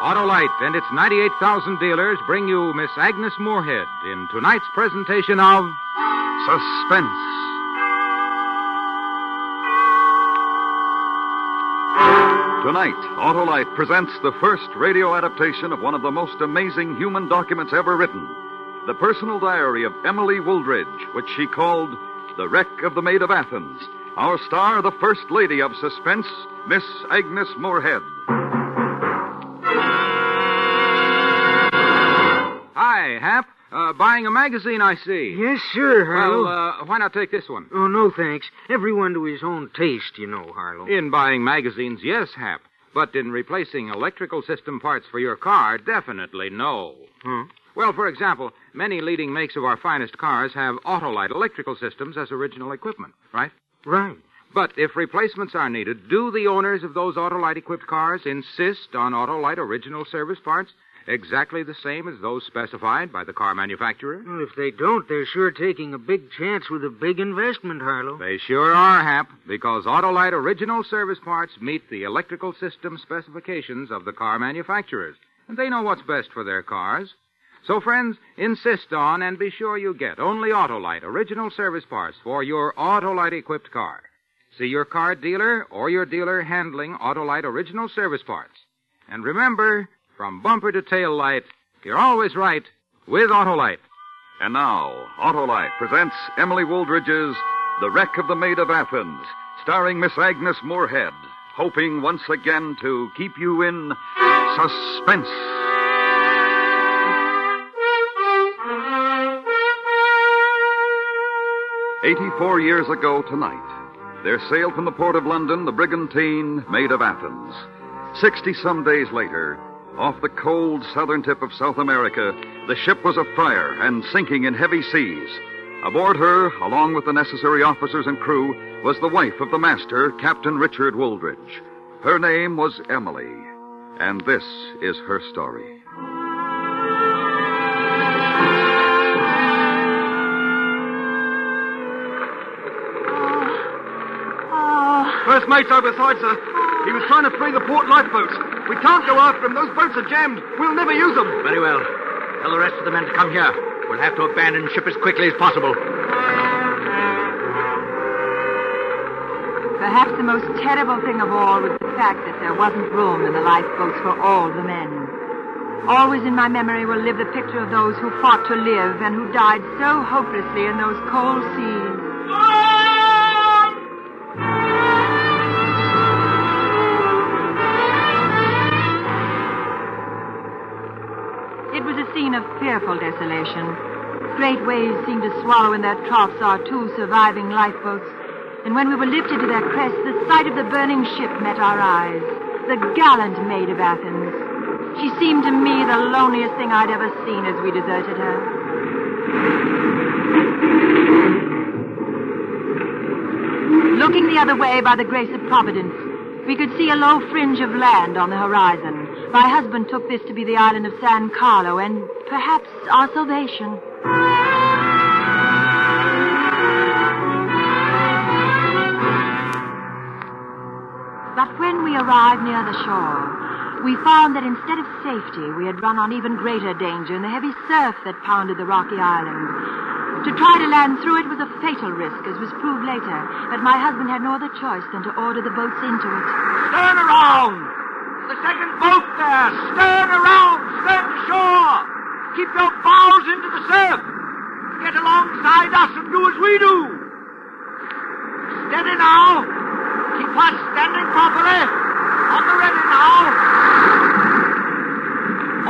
Autolite and its 98,000 dealers bring you Miss Agnes Moorehead in tonight's presentation of Suspense. Tonight, Autolite presents the first radio adaptation of one of the most amazing human documents ever written the personal diary of Emily Wooldridge, which she called The Wreck of the Maid of Athens. Our star, the First Lady of Suspense, Miss Agnes Moorehead. Hap. Uh, buying a magazine, I see. Yes, sir, Harlow. Well, uh, why not take this one? Oh, no, thanks. Everyone to his own taste, you know, Harlow. In buying magazines, yes, Hap. But in replacing electrical system parts for your car, definitely no. Huh? Well, for example, many leading makes of our finest cars have Autolite electrical systems as original equipment, right? Right. But if replacements are needed, do the owners of those Autolite equipped cars insist on Autolite original service parts exactly the same as those specified by the car manufacturer? Well, if they don't, they're sure taking a big chance with a big investment, Harlow. They sure are, Hap, because Autolite original service parts meet the electrical system specifications of the car manufacturers. And they know what's best for their cars. So, friends, insist on and be sure you get only Autolite original service parts for your Autolite equipped car. See your car dealer or your dealer handling Autolite original service parts. And remember, from bumper to tail light, you're always right with Autolite. And now, Autolite presents Emily Wooldridge's The Wreck of the Maid of Athens, starring Miss Agnes Moorehead, hoping once again to keep you in suspense. Eighty-four years ago tonight, there sailed from the port of London the brigantine Maid of Athens. Sixty some days later, off the cold southern tip of South America, the ship was afire and sinking in heavy seas. Aboard her, along with the necessary officers and crew, was the wife of the master, Captain Richard Wooldridge. Her name was Emily, and this is her story. Oh. Oh. First mate's overside, sir. He was trying to free the port lifeboats. We can't go after them. Those boats are jammed. We'll never use them. Very well. Tell the rest of the men to come here. We'll have to abandon ship as quickly as possible. Perhaps the most terrible thing of all was the fact that there wasn't room in the lifeboats for all the men. Always in my memory will live the picture of those who fought to live and who died so hopelessly in those cold seas. Fearful desolation. Great waves seemed to swallow in their troughs our two surviving lifeboats. And when we were lifted to their crests, the sight of the burning ship met our eyes. The gallant maid of Athens. She seemed to me the loneliest thing I'd ever seen as we deserted her. Looking the other way by the grace of Providence, we could see a low fringe of land on the horizon. My husband took this to be the island of San Carlo and perhaps our salvation. But when we arrived near the shore, we found that instead of safety, we had run on even greater danger in the heavy surf that pounded the rocky island. To try to land through it was a fatal risk, as was proved later, but my husband had no other choice than to order the boats into it. Stern around! The second boat there! Stern around! Stern to shore! Keep your bows into the surf! Get alongside us and do as we do! Steady now! Keep us standing properly! On the ready now!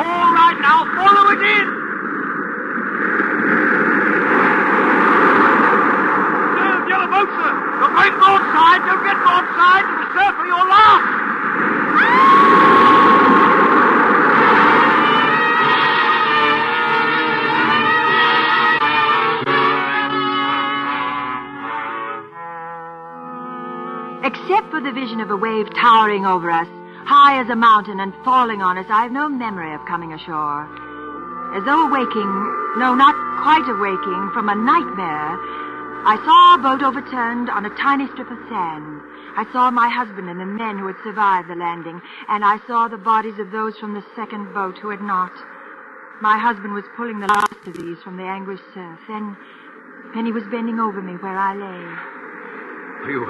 All right now, follow it in! Except for the vision of a wave towering over us, high as a mountain and falling on us, I have no memory of coming ashore. As though awaking, no, not quite awaking, from a nightmare, I saw our boat overturned on a tiny strip of sand. I saw my husband and the men who had survived the landing, and I saw the bodies of those from the second boat who had not. My husband was pulling the last of these from the angry surf. Then, then he was bending over me where I lay. You,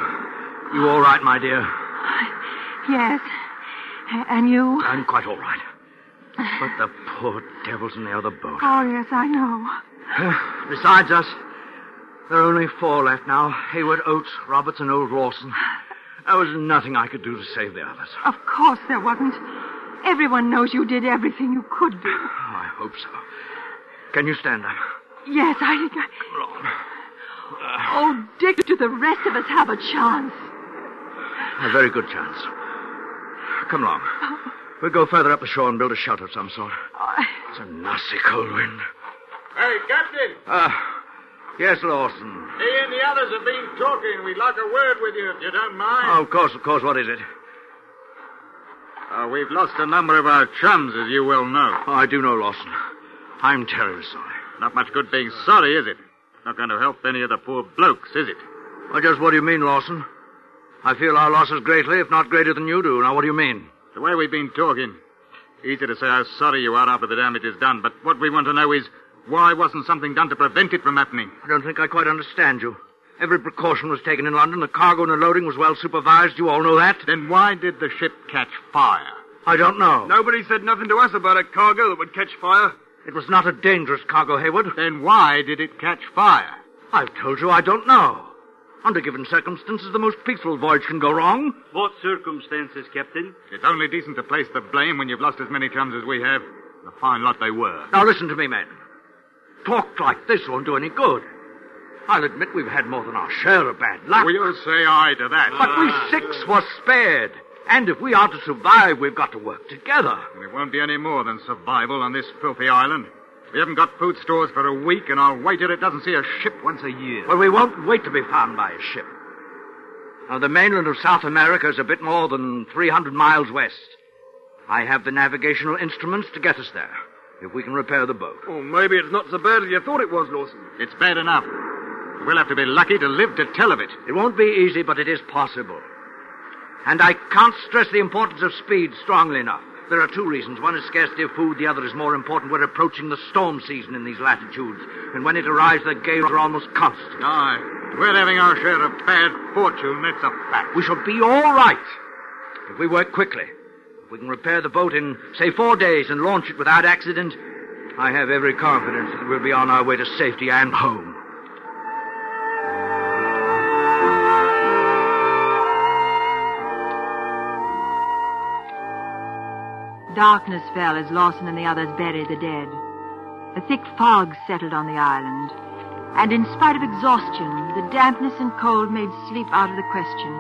you all right, my dear? Yes. And you? I'm quite all right. But the poor devils in the other boat. Oh, yes, I know. Besides us, there are only four left now Hayward, Oates, Roberts, and old Lawson. There was nothing I could do to save the others. Of course there wasn't. Everyone knows you did everything you could do. Oh, I hope so. Can you stand up? Yes, I think I. Come on. Oh, Dick, do the rest of us have a chance? A very good chance. Come along. We'll go further up the shore and build a shelter of some sort. Oh, It's a nasty cold wind. Hey, Captain! Ah, yes, Lawson. Me and the others have been talking. We'd like a word with you, if you don't mind. Oh, of course, of course. What is it? Uh, we've lost a number of our chums, as you well know. Oh, I do know, Lawson. I'm terribly sorry. Not much good being sorry, is it? Not going to help any of the poor blokes, is it? Well, just what do you mean, Lawson? I feel our losses greatly, if not greater than you do. Now, what do you mean? The way we've been talking. Easy to say how sorry you are after the damage is done, but what we want to know is why wasn't something done to prevent it from happening? I don't think I quite understand you. Every precaution was taken in London. The cargo and the loading was well supervised. You all know that. Then why did the ship catch fire? I don't know. Nobody said nothing to us about a cargo that would catch fire. It was not a dangerous cargo, Hayward. Then why did it catch fire? I've told you I don't know. Under given circumstances, the most peaceful voyage can go wrong. What circumstances, Captain? It's only decent to place the blame when you've lost as many chums as we have. A fine lot they were. Now listen to me, men. Talk like this won't do any good. I'll admit we've had more than our share of bad luck. We'll say aye to that. But we ah. six were spared. And if we are to survive, we've got to work together. It won't be any more than survival on this filthy island. We haven't got food stores for a week, and I'll wager it doesn't see a ship once a year. Well, we won't wait to be found by a ship. Now, the mainland of South America is a bit more than 300 miles west. I have the navigational instruments to get us there, if we can repair the boat. Oh, maybe it's not so bad as you thought it was, Lawson. It's bad enough. We'll have to be lucky to live to tell of it. It won't be easy, but it is possible. And I can't stress the importance of speed strongly enough. There are two reasons. One is scarcity of food. The other is more important. We're approaching the storm season in these latitudes. And when it arrives, the gales are almost constant. Aye. We're having our share of bad fortune, that's a fact. We shall be all right if we work quickly. If we can repair the boat in, say, four days and launch it without accident, I have every confidence that we'll be on our way to safety and home. Darkness fell as Lawson and the others buried the dead. A thick fog settled on the island, and in spite of exhaustion, the dampness and cold made sleep out of the question.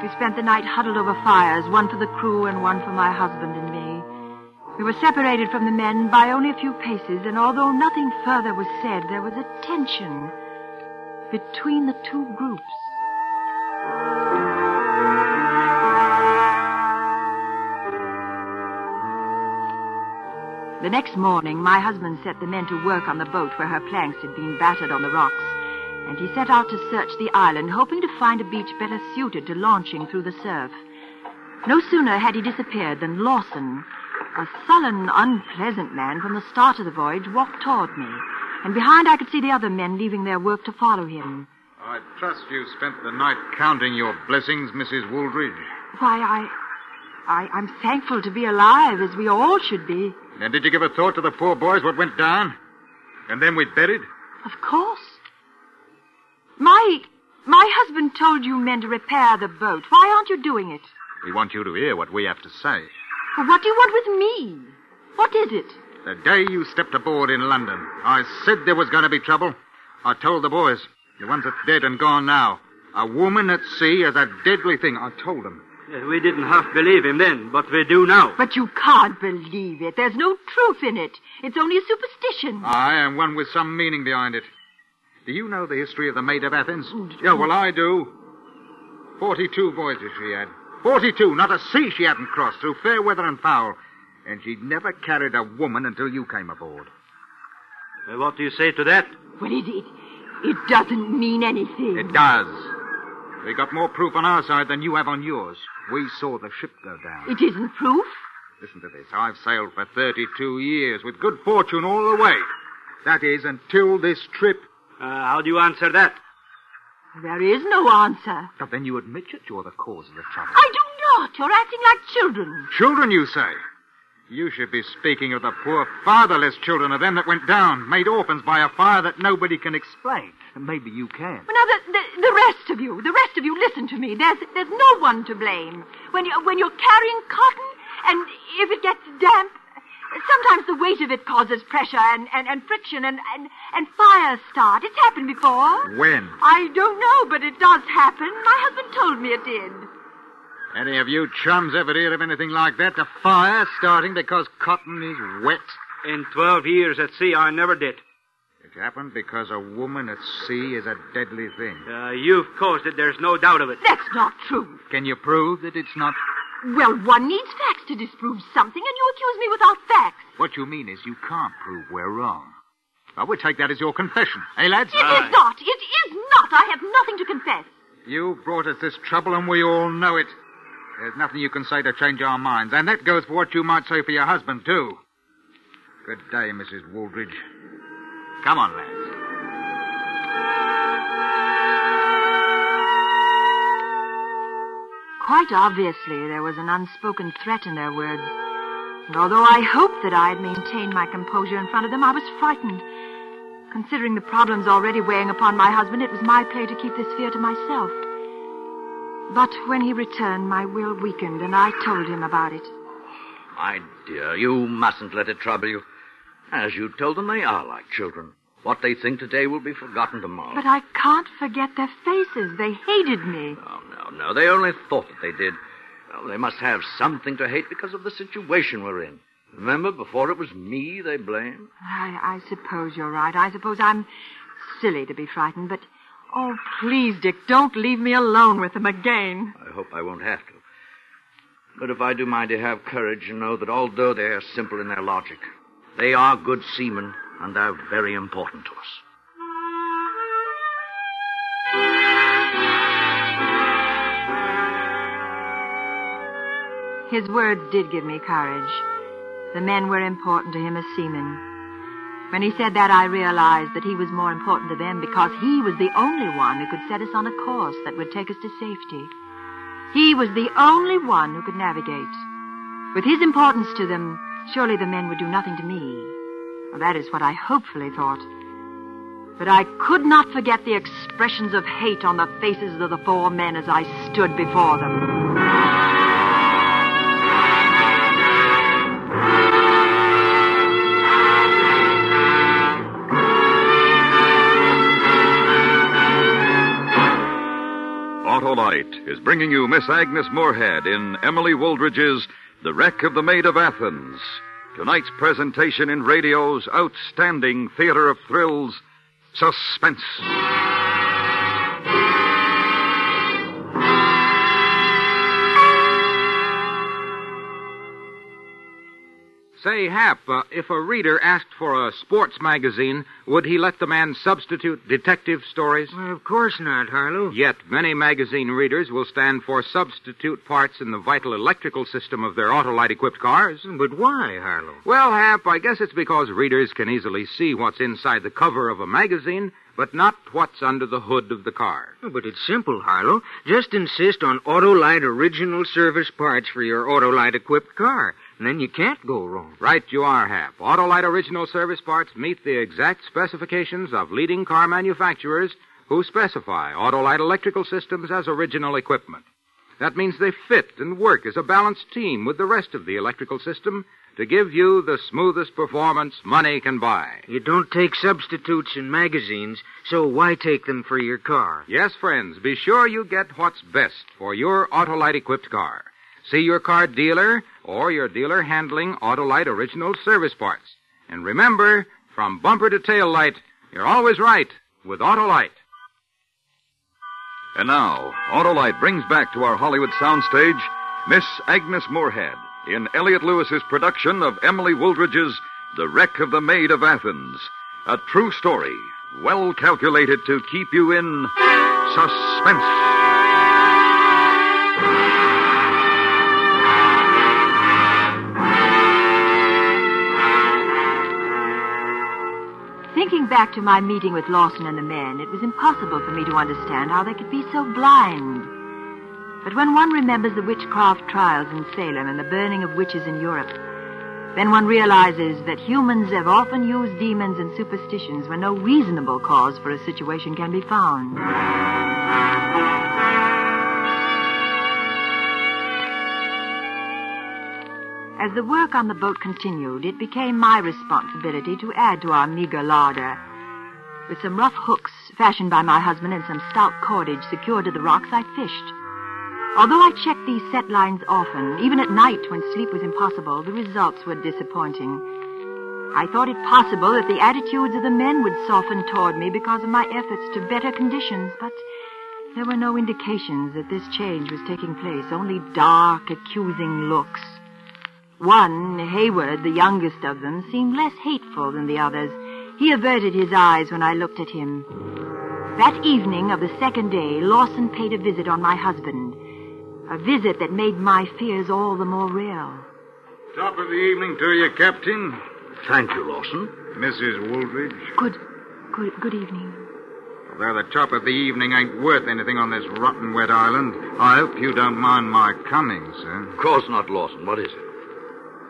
We spent the night huddled over fires, one for the crew and one for my husband and me. We were separated from the men by only a few paces, and although nothing further was said, there was a tension between the two groups. The next morning, my husband set the men to work on the boat where her planks had been battered on the rocks, and he set out to search the island, hoping to find a beach better suited to launching through the surf. No sooner had he disappeared than Lawson, a sullen, unpleasant man from the start of the voyage, walked toward me, and behind I could see the other men leaving their work to follow him. I trust you spent the night counting your blessings, Mrs. Wooldridge. Why, I. I, I'm thankful to be alive, as we all should be. And did you give a thought to the poor boys what went down? And then we buried? Of course. My my husband told you men to repair the boat. Why aren't you doing it? We want you to hear what we have to say. Well, what do you want with me? What is it? The day you stepped aboard in London, I said there was going to be trouble. I told the boys, the ones that's dead and gone now, a woman at sea is a deadly thing. I told them. We didn't half believe him then, but we do now. But you can't believe it. There's no truth in it. It's only a superstition. Aye, and one with some meaning behind it. Do you know the history of the Maid of Athens? Yeah, well, I do. Forty-two voyages she had. Forty-two, not a sea she hadn't crossed through fair weather and foul. And she'd never carried a woman until you came aboard. Uh, what do you say to that? Well, it, it, It doesn't mean anything. It does. We got more proof on our side than you have on yours. We saw the ship go down. It isn't proof. Listen to this. I've sailed for 32 years with good fortune all the way. That is, until this trip. Uh, how do you answer that? There is no answer. But then you admit that you're the cause of the trouble. I do not. You're acting like children. Children, you say? You should be speaking of the poor fatherless children of them that went down, made orphans by a fire that nobody can explain. Maybe you can. Well, now, the, the, the rest of you, the rest of you, listen to me. There's, there's no one to blame. When, you, when you're carrying cotton, and if it gets damp, sometimes the weight of it causes pressure and, and, and friction and, and, and fires start. It's happened before. When? I don't know, but it does happen. My husband told me it did. Any of you chums ever hear of anything like that? A fire starting because cotton is wet? In 12 years at sea, I never did. It happened because a woman at sea is a deadly thing. Uh, you've caused it, there's no doubt of it. That's not true. Can you prove that it's not? Well, one needs facts to disprove something, and you accuse me without facts. What you mean is you can't prove we're wrong. I we take that as your confession. Eh, lads? It is not. It is not. I have nothing to confess. You brought us this trouble, and we all know it. There's nothing you can say to change our minds, and that goes for what you might say for your husband, too. Good day, Mrs. Wooldridge. Come on, lads. Quite obviously, there was an unspoken threat in their words. And although I hoped that I had maintained my composure in front of them, I was frightened. Considering the problems already weighing upon my husband, it was my play to keep this fear to myself. But when he returned, my will weakened, and I told him about it. My dear, you mustn't let it trouble you. As you told them, they are like children. What they think today will be forgotten tomorrow. But I can't forget their faces. They hated me. Oh, no, no. They only thought that they did. Well, they must have something to hate because of the situation we're in. Remember, before it was me they blamed? I, I suppose you're right. I suppose I'm silly to be frightened, but. Oh, please, Dick, don't leave me alone with them again. I hope I won't have to. But if I do mind to have courage and know that although they are simple in their logic, they are good seamen and they are very important to us. His words did give me courage. The men were important to him as seamen. When he said that, I realized that he was more important to them because he was the only one who could set us on a course that would take us to safety. He was the only one who could navigate. With his importance to them, surely the men would do nothing to me. Well, that is what I hopefully thought. But I could not forget the expressions of hate on the faces of the four men as I stood before them. Autolite is bringing you Miss Agnes Moorehead in Emily Wooldridge's The Wreck of the Maid of Athens. Tonight's presentation in radio's outstanding theater of thrills, Suspense. Say, Hap, uh, if a reader asked for a sports magazine, would he let the man substitute detective stories? Well, of course not, Harlow. Yet many magazine readers will stand for substitute parts in the vital electrical system of their Autolite equipped cars. But why, Harlow? Well, Hap, I guess it's because readers can easily see what's inside the cover of a magazine, but not what's under the hood of the car. Oh, But it's simple, Harlow. Just insist on Autolite original service parts for your Autolite equipped car. And then you can't go wrong. Right you are, Hap. Autolite original service parts meet the exact specifications of leading car manufacturers who specify Autolite electrical systems as original equipment. That means they fit and work as a balanced team with the rest of the electrical system to give you the smoothest performance money can buy. You don't take substitutes in magazines, so why take them for your car? Yes, friends, be sure you get what's best for your Autolite equipped car. See your car dealer or your dealer handling Autolite original service parts. And remember, from bumper to tail light, you're always right with Autolite. And now, Autolite brings back to our Hollywood soundstage Miss Agnes Moorehead in Elliot Lewis's production of Emily Wooldridge's The Wreck of the Maid of Athens, a true story well calculated to keep you in suspense. Thinking back to my meeting with Lawson and the men, it was impossible for me to understand how they could be so blind. But when one remembers the witchcraft trials in Salem and the burning of witches in Europe, then one realizes that humans have often used demons and superstitions when no reasonable cause for a situation can be found. As the work on the boat continued, it became my responsibility to add to our meager larder. With some rough hooks fashioned by my husband and some stout cordage secured to the rocks, I fished. Although I checked these set lines often, even at night when sleep was impossible, the results were disappointing. I thought it possible that the attitudes of the men would soften toward me because of my efforts to better conditions, but there were no indications that this change was taking place, only dark, accusing looks. One, Hayward, the youngest of them, seemed less hateful than the others. He averted his eyes when I looked at him. That evening of the second day, Lawson paid a visit on my husband. A visit that made my fears all the more real. Top of the evening to you, Captain. Thank you, Lawson. Mrs. Wooldridge. Good, good, good evening. Although the top of the evening ain't worth anything on this rotten wet island, I hope you don't mind my coming, sir. Of course not, Lawson. What is it?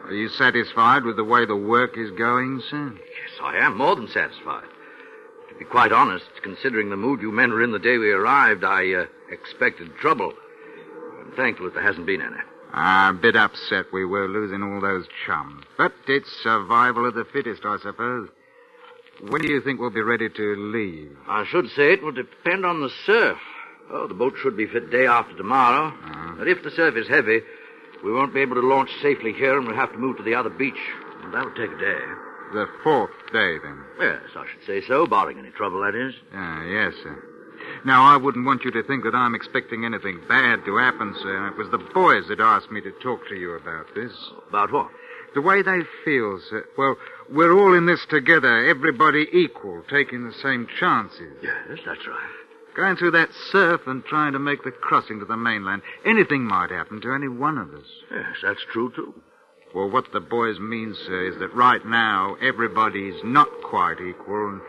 Are you satisfied with the way the work is going, sir? Yes, I am more than satisfied. To be quite honest, considering the mood you men were in the day we arrived, I uh, expected trouble. I'm thankful that there hasn't been any. Ah, a bit upset we were losing all those chums. But it's survival of the fittest, I suppose. When do you think we'll be ready to leave? I should say it will depend on the surf. Oh, the boat should be fit day after tomorrow. Uh-huh. But if the surf is heavy, we won't be able to launch safely here and we'll have to move to the other beach. And that'll take a day. The fourth day, then. Yes, I should say so, barring any trouble, that is. Ah, yes, sir. Now, I wouldn't want you to think that I'm expecting anything bad to happen, sir. It was the boys that asked me to talk to you about this. About what? The way they feel, sir. Well, we're all in this together, everybody equal, taking the same chances. Yes, that's right. Going through that surf and trying to make the crossing to the mainland. Anything might happen to any one of us. Yes, that's true, too. Well, what the boys mean, sir, is that right now everybody's not quite equal. And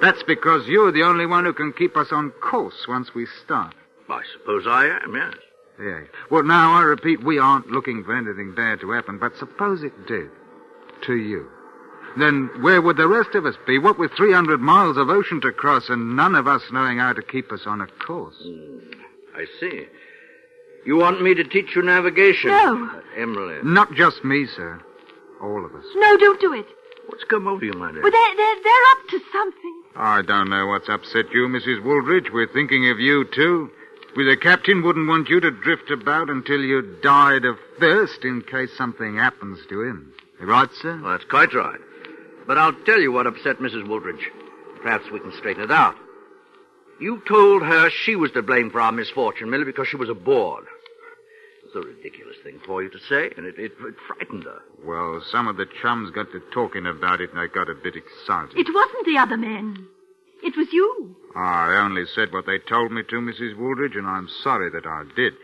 that's because you're the only one who can keep us on course once we start. I suppose I am, yes. Yeah. Well, now, I repeat, we aren't looking for anything bad to happen, but suppose it did. To you. Then where would the rest of us be? What with 300 miles of ocean to cross and none of us knowing how to keep us on a course? I see. You want me to teach you navigation? No. Uh, Emily. Not just me, sir. All of us. No, don't do it. What's come over you, my dear? Well, they're, they're, they're up to something. I don't know what's upset you, Mrs. Wooldridge. We're thinking of you, too. We, the captain, wouldn't want you to drift about until you died of thirst in case something happens to him. Right, sir? Well, that's quite right. But I'll tell you what upset Mrs. Wooldridge. Perhaps we can straighten it out. You told her she was to blame for our misfortune merely because she was aboard. It's a ridiculous thing for you to say, and it, it, it frightened her. Well, some of the chums got to talking about it and I got a bit excited. It wasn't the other men. It was you. I only said what they told me to, Mrs. Wooldridge, and I'm sorry that I did.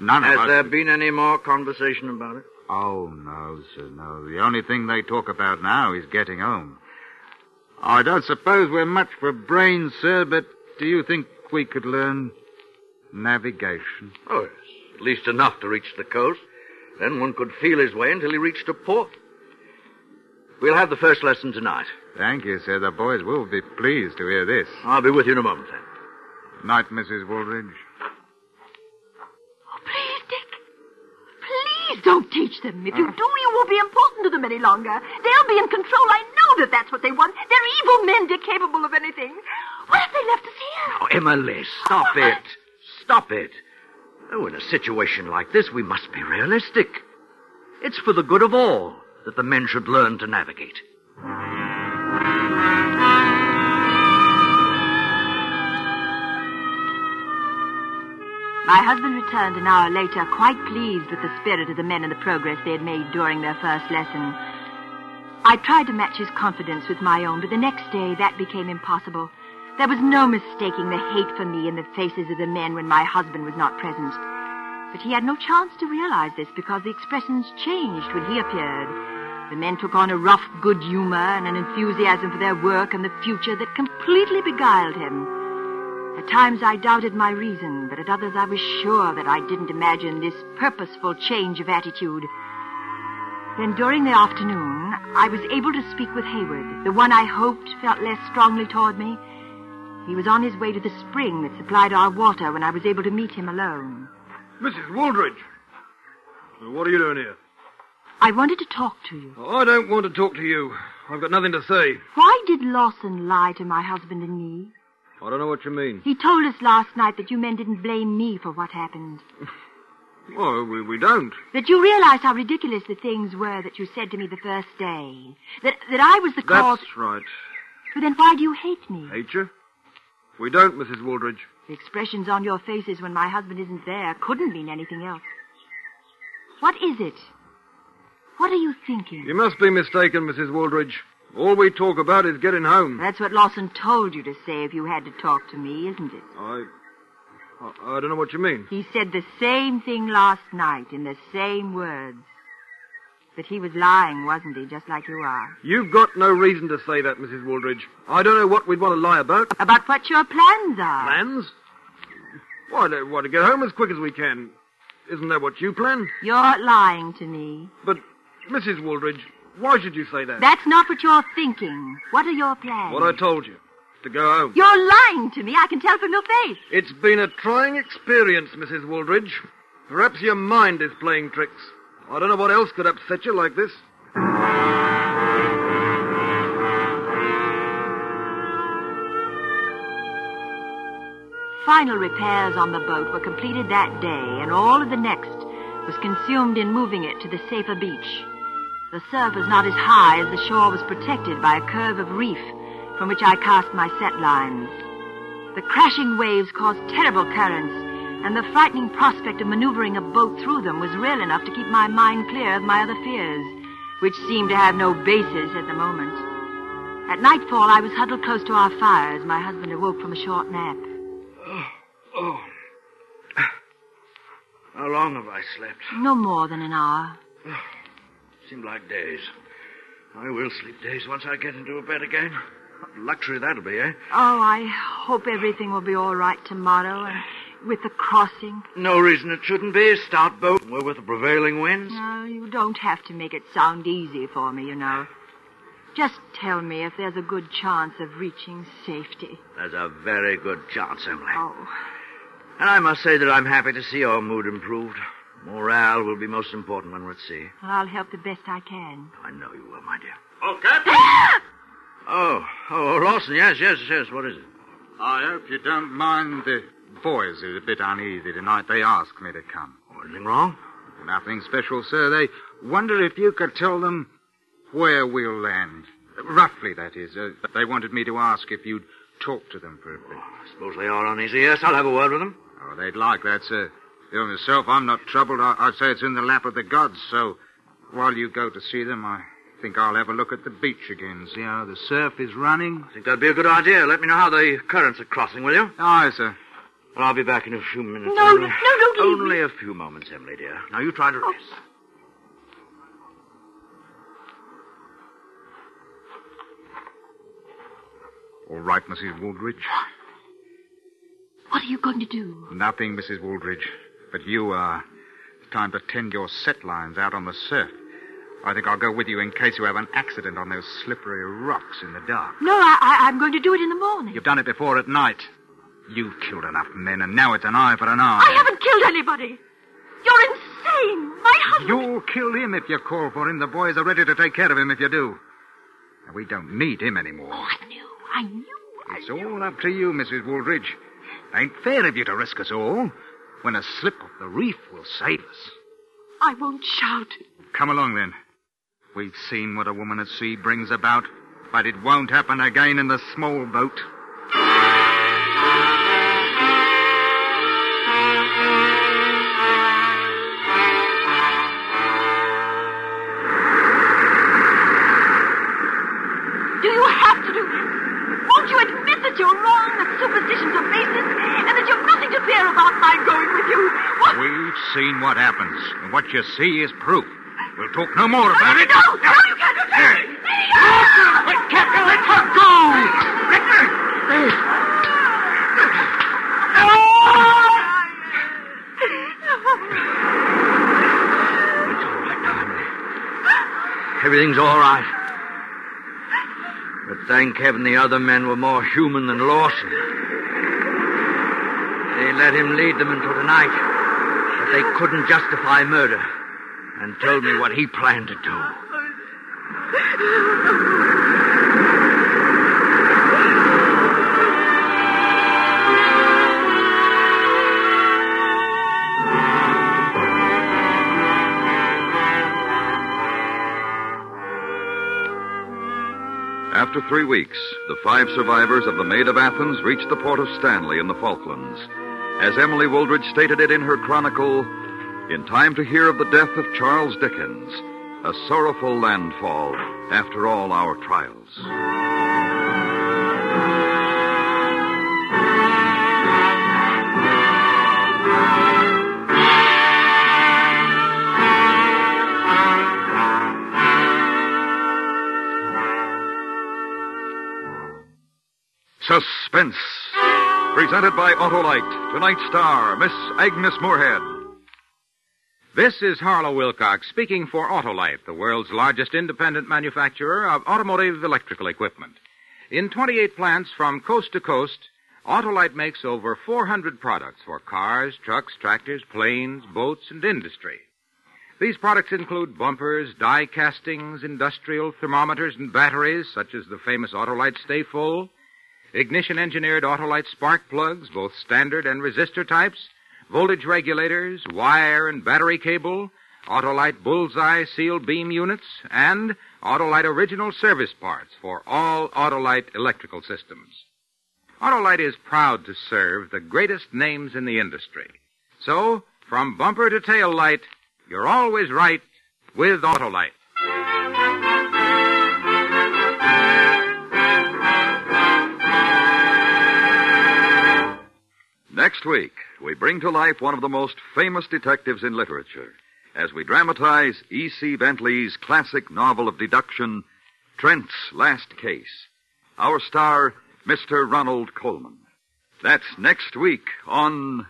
None Has of us... Has there been any more conversation about it? Oh, no, sir, no. The only thing they talk about now is getting home. I don't suppose we're much for brains, sir, but do you think we could learn navigation? Oh, yes. At least enough to reach the coast. Then one could feel his way until he reached a port. We'll have the first lesson tonight. Thank you, sir. The boys will be pleased to hear this. I'll be with you in a moment, then. Night, Mrs. Wooldridge. Please don't teach them. If you do, you won't be important to them any longer. They'll be in control. I know that that's what they want. They're evil men, Dick, capable of anything. What have they left us here? Oh, Emily, stop it. Stop it. Oh, in a situation like this, we must be realistic. It's for the good of all that the men should learn to navigate. My husband returned an hour later, quite pleased with the spirit of the men and the progress they had made during their first lesson. I tried to match his confidence with my own, but the next day that became impossible. There was no mistaking the hate for me in the faces of the men when my husband was not present. But he had no chance to realize this because the expressions changed when he appeared. The men took on a rough good humor and an enthusiasm for their work and the future that completely beguiled him. At times I doubted my reason, but at others I was sure that I didn't imagine this purposeful change of attitude. Then during the afternoon, I was able to speak with Hayward, the one I hoped felt less strongly toward me. He was on his way to the spring that supplied our water when I was able to meet him alone. Mrs. Wooldridge. What are you doing here? I wanted to talk to you. Oh, I don't want to talk to you. I've got nothing to say. Why did Lawson lie to my husband and me? I don't know what you mean. He told us last night that you men didn't blame me for what happened. Well, we, we don't. That you realized how ridiculous the things were that you said to me the first day. That that I was the cause. That's right. But then why do you hate me? Hate you? We don't, Mrs. Wooldridge. The expressions on your faces when my husband isn't there couldn't mean anything else. What is it? What are you thinking? You must be mistaken, Mrs. Wooldridge. All we talk about is getting home. That's what Lawson told you to say if you had to talk to me, isn't it? I, I. I don't know what you mean. He said the same thing last night in the same words. But he was lying, wasn't he, just like you are? You've got no reason to say that, Mrs. Wooldridge. I don't know what we'd want to lie about. About what your plans are. Plans? Why, they want to get home as quick as we can. Isn't that what you plan? You're lying to me. But, Mrs. Wooldridge, why should you say that? That's not what you're thinking. What are your plans? What I told you. To go home. You're lying to me. I can tell from your face. It's been a trying experience, Mrs. Wooldridge. Perhaps your mind is playing tricks. I don't know what else could upset you like this. Final repairs on the boat were completed that day, and all of the next was consumed in moving it to the safer beach. The surf was not as high as the shore was protected by a curve of reef from which I cast my set lines. The crashing waves caused terrible currents, and the frightening prospect of maneuvering a boat through them was real enough to keep my mind clear of my other fears, which seemed to have no basis at the moment. At nightfall, I was huddled close to our fire as my husband awoke from a short nap. Oh. oh. How long have I slept? No more than an hour. Oh. Seemed like days. I will sleep days once I get into a bed again. What luxury that'll be, eh? Oh, I hope everything will be all right tomorrow, and with the crossing. No reason it shouldn't be. Stout boat. We're with the prevailing winds. No, you don't have to make it sound easy for me, you know. Just tell me if there's a good chance of reaching safety. There's a very good chance, Emily. Oh, And I must say that I'm happy to see your mood improved. Morale will be most important when we're at sea. well, I'll help the best I can. I know you will, my dear. Oh, Captain! Oh, oh, Lawson, yes, yes, yes. What is it? I hope you don't mind the boys are a bit uneasy tonight. They asked me to come. Oh, anything wrong? Nothing special, sir. They wonder if you could tell them where we'll land. Roughly, that is. Uh, they wanted me to ask if you'd talk to them for a bit. I suppose they are uneasy. Yes, I'll have a word with them. Oh, they'd like that, sir. You know, myself, I'm not troubled. I- I'd say it's in the lap of the gods. So, while you go to see them, I think I'll have a look at the beach again. See how the surf is running. I think that'd be a good idea. Let me know how the currents are crossing, will you? Aye, sir. Well, I'll be back in a few minutes. No, Emily. no, don't leave Only me. a few moments, Emily, dear. Now you try to oh. rest. All right, Mrs. Wooldridge. What are you going to do? Nothing, Mrs. Wooldridge. But you, uh, it's time to tend your set lines out on the surf. I think I'll go with you in case you have an accident on those slippery rocks in the dark. No, I, I, I'm going to do it in the morning. You've done it before at night. You've killed enough men, and now it's an eye for an eye. I haven't killed anybody. You're insane. My husband. You'll kill him if you call for him. The boys are ready to take care of him if you do. And we don't need him anymore. Oh, I knew. I knew. I It's knew. all up to you, Mrs. Wooldridge. Ain't fair of you to risk us all. When a slip of the reef will save us. I won't shout. Come along, then. We've seen what a woman at sea brings about, but it won't happen again in the small boat. What happens. And what you see is proof. We'll talk no more about it. No, no, you can't do that. Wait, Captain, let her go! Everything's all right. But thank heaven the other men were more human than Lawson. They let him lead them until tonight. But they couldn't justify murder and told me what he planned to do. After three weeks, the five survivors of the Maid of Athens reached the port of Stanley in the Falklands. As Emily Wooldridge stated it in her chronicle, in time to hear of the death of Charles Dickens, a sorrowful landfall after all our trials. Suspense. Presented by Autolite. Tonight's star, Miss Agnes Moorehead. This is Harlow Wilcox speaking for Autolite, the world's largest independent manufacturer of automotive electrical equipment. In 28 plants from coast to coast, Autolite makes over 400 products for cars, trucks, tractors, planes, boats, and industry. These products include bumpers, die castings, industrial thermometers, and batteries, such as the famous Autolite Stay Full, ignition engineered Autolite spark plugs, both standard and resistor types, voltage regulators, wire and battery cable, Autolite bullseye sealed beam units, and Autolite original service parts for all Autolite electrical systems. Autolite is proud to serve the greatest names in the industry. So, from bumper to tail light, you're always right with Autolite. Next week, we bring to life one of the most famous detectives in literature as we dramatize E.C. Bentley's classic novel of deduction, Trent's Last Case. Our star, Mr. Ronald Colman. That's next week on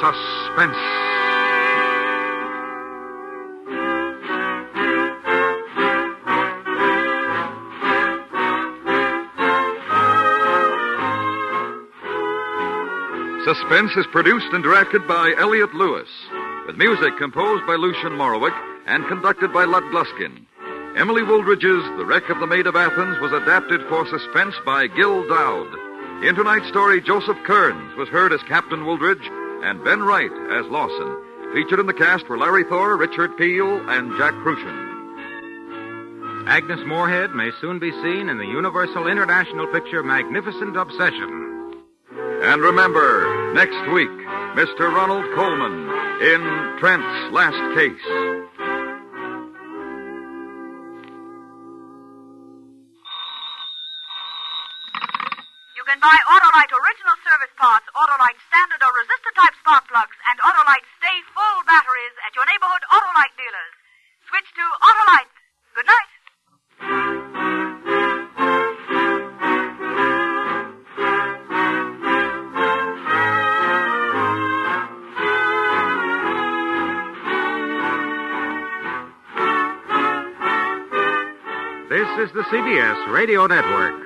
Suspense. Suspense is produced and directed by Elliot Lewis, with music composed by Lucien Moraweck and conducted by Lud Gluskin. Emily Wooldridge's The Wreck of the Maid of Athens was adapted for suspense by Gil Doud. In tonight's story, Joseph Kearns was heard as Captain Wooldridge and Ben Wright as Lawson. Featured in the cast were Larry Thor, Richard Peel, and Jack Kruschen. Agnes Moorehead may soon be seen in the Universal International picture Magnificent Obsession. And remember, next week, Mr. Ronald Colman in Trent's Last Case. You can buy Autolite original service parts, Autolite standard or resistor type spark plugs, and Autolite stay full batteries at your neighborhood Autolite dealers. Switch to Autolite. Good night. Is the CBS Radio Network.